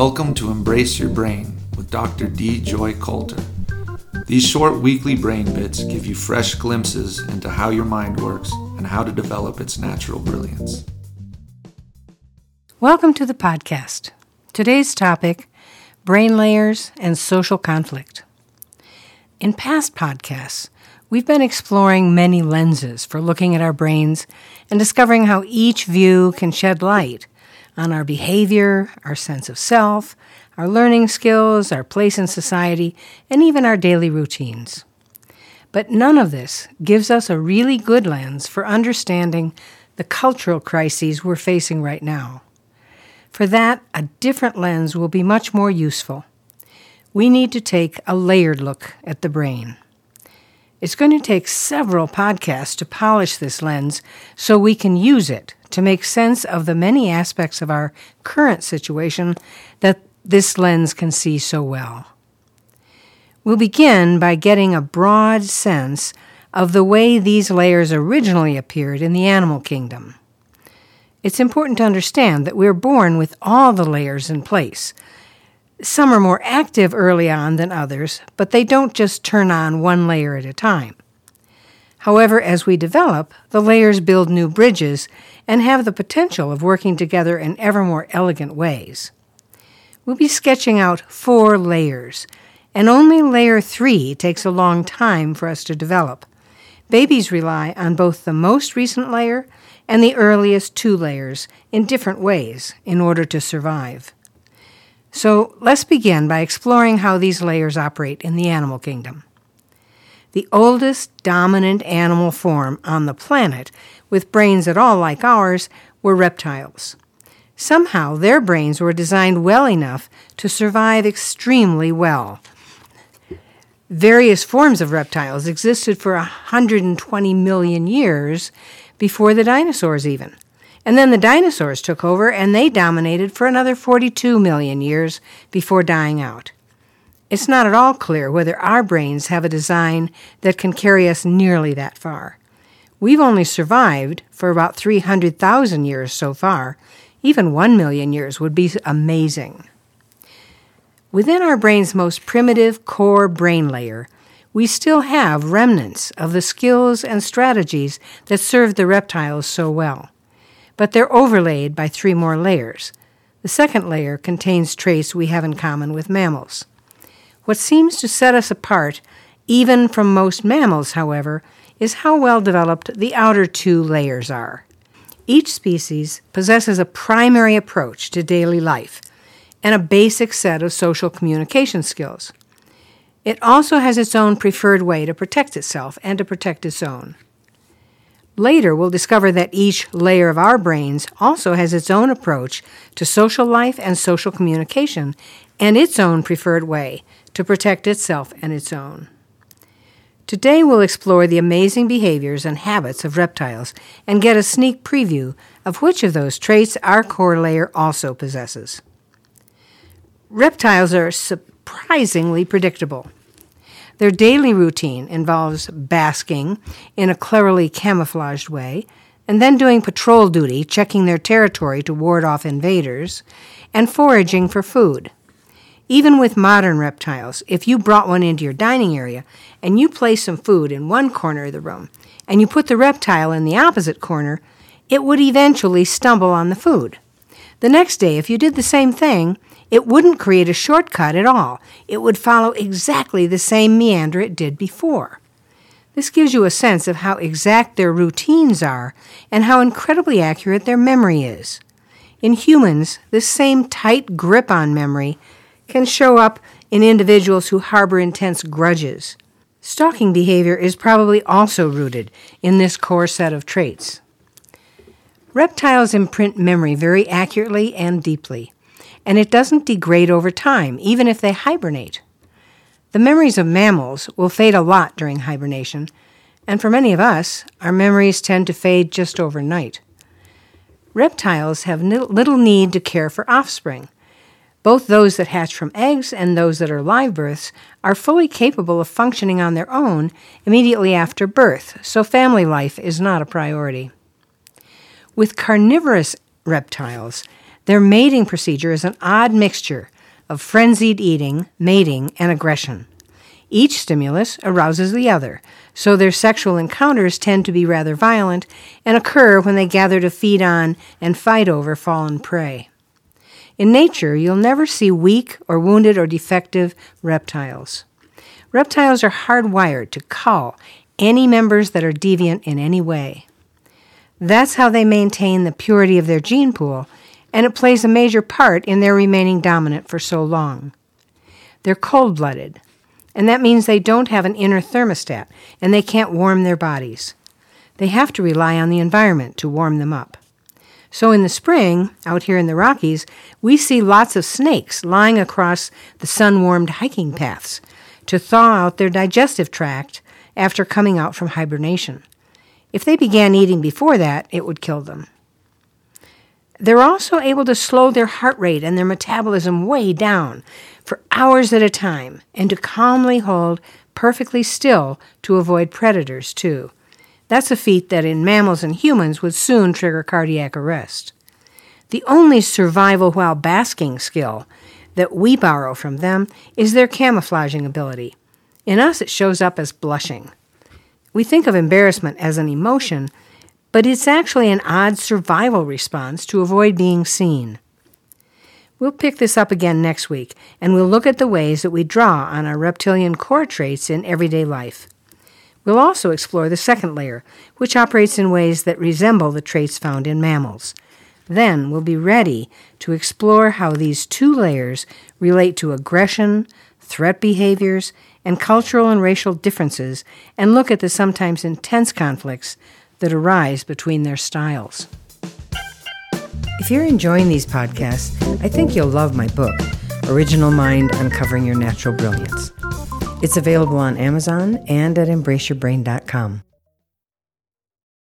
Welcome to Embrace Your Brain with Dr. Dee Joy Coulter. These short weekly brain bits give you fresh glimpses into how your mind works and how to develop its natural brilliance. Welcome to the podcast. Today's topic brain layers and social conflict. In past podcasts, we've been exploring many lenses for looking at our brains and discovering how each view can shed light on our behavior, our sense of self, our learning skills, our place in society, and even our daily routines. But none of this gives us a really good lens for understanding the cultural crises we're facing right now. For that, a different lens will be much more useful. We need to take a layered look at the brain. It's going to take several podcasts to polish this lens so we can use it to make sense of the many aspects of our current situation that this lens can see so well. We'll begin by getting a broad sense of the way these layers originally appeared in the animal kingdom. It's important to understand that we're born with all the layers in place. Some are more active early on than others, but they don't just turn on one layer at a time. However, as we develop, the layers build new bridges and have the potential of working together in ever more elegant ways. We'll be sketching out four layers, and only layer three takes a long time for us to develop. Babies rely on both the most recent layer and the earliest two layers in different ways in order to survive. So let's begin by exploring how these layers operate in the animal kingdom the oldest dominant animal form on the planet, with brains at all like ours, were reptiles. Somehow their brains were designed well enough to survive extremely well. Various forms of reptiles existed for 120 million years before the dinosaurs, even. And then the dinosaurs took over and they dominated for another 42 million years before dying out. It's not at all clear whether our brains have a design that can carry us nearly that far. We've only survived for about 300,000 years so far. Even 1 million years would be amazing. Within our brain's most primitive core brain layer, we still have remnants of the skills and strategies that served the reptiles so well. But they're overlaid by three more layers. The second layer contains traits we have in common with mammals. What seems to set us apart, even from most mammals, however, is how well developed the outer two layers are. Each species possesses a primary approach to daily life and a basic set of social communication skills. It also has its own preferred way to protect itself and to protect its own. Later, we'll discover that each layer of our brains also has its own approach to social life and social communication and its own preferred way to protect itself and its own. Today we'll explore the amazing behaviors and habits of reptiles and get a sneak preview of which of those traits our core layer also possesses. Reptiles are surprisingly predictable. Their daily routine involves basking in a cleverly camouflaged way, and then doing patrol duty, checking their territory to ward off invaders, and foraging for food. Even with modern reptiles, if you brought one into your dining area and you placed some food in one corner of the room and you put the reptile in the opposite corner, it would eventually stumble on the food. The next day, if you did the same thing, it wouldn't create a shortcut at all. It would follow exactly the same meander it did before. This gives you a sense of how exact their routines are and how incredibly accurate their memory is. In humans, this same tight grip on memory can show up in individuals who harbor intense grudges. Stalking behavior is probably also rooted in this core set of traits. Reptiles imprint memory very accurately and deeply, and it doesn't degrade over time, even if they hibernate. The memories of mammals will fade a lot during hibernation, and for many of us, our memories tend to fade just overnight. Reptiles have little need to care for offspring. Both those that hatch from eggs and those that are live births are fully capable of functioning on their own immediately after birth, so family life is not a priority. With carnivorous reptiles, Their mating procedure is an odd mixture of frenzied eating, mating, and aggression. Each stimulus arouses the other, so their sexual encounters tend to be rather violent and occur when they gather to feed on and fight over fallen prey. In nature, you'll never see weak or wounded or defective reptiles. Reptiles are hardwired to cull any members that are deviant in any way. That's how they maintain the purity of their gene pool, and it plays a major part in their remaining dominant for so long. They're cold blooded, and that means they don't have an inner thermostat and they can't warm their bodies. They have to rely on the environment to warm them up. So in the spring, out here in the Rockies, we see lots of snakes lying across the sun warmed hiking paths to thaw out their digestive tract after coming out from hibernation. If they began eating before that, it would kill them. They're also able to slow their heart rate and their metabolism way down for hours at a time and to calmly hold perfectly still to avoid predators, too. That's a feat that in mammals and humans would soon trigger cardiac arrest. The only survival while basking skill that we borrow from them is their camouflaging ability. In us, it shows up as blushing. We think of embarrassment as an emotion, but it's actually an odd survival response to avoid being seen. We'll pick this up again next week, and we'll look at the ways that we draw on our reptilian core traits in everyday life. We'll also explore the second layer, which operates in ways that resemble the traits found in mammals. Then we'll be ready to explore how these two layers relate to aggression, threat behaviors, and cultural and racial differences, and look at the sometimes intense conflicts that arise between their styles. If you're enjoying these podcasts, I think you'll love my book, Original Mind Uncovering Your Natural Brilliance. It's available on Amazon and at embraceyourbrain.com.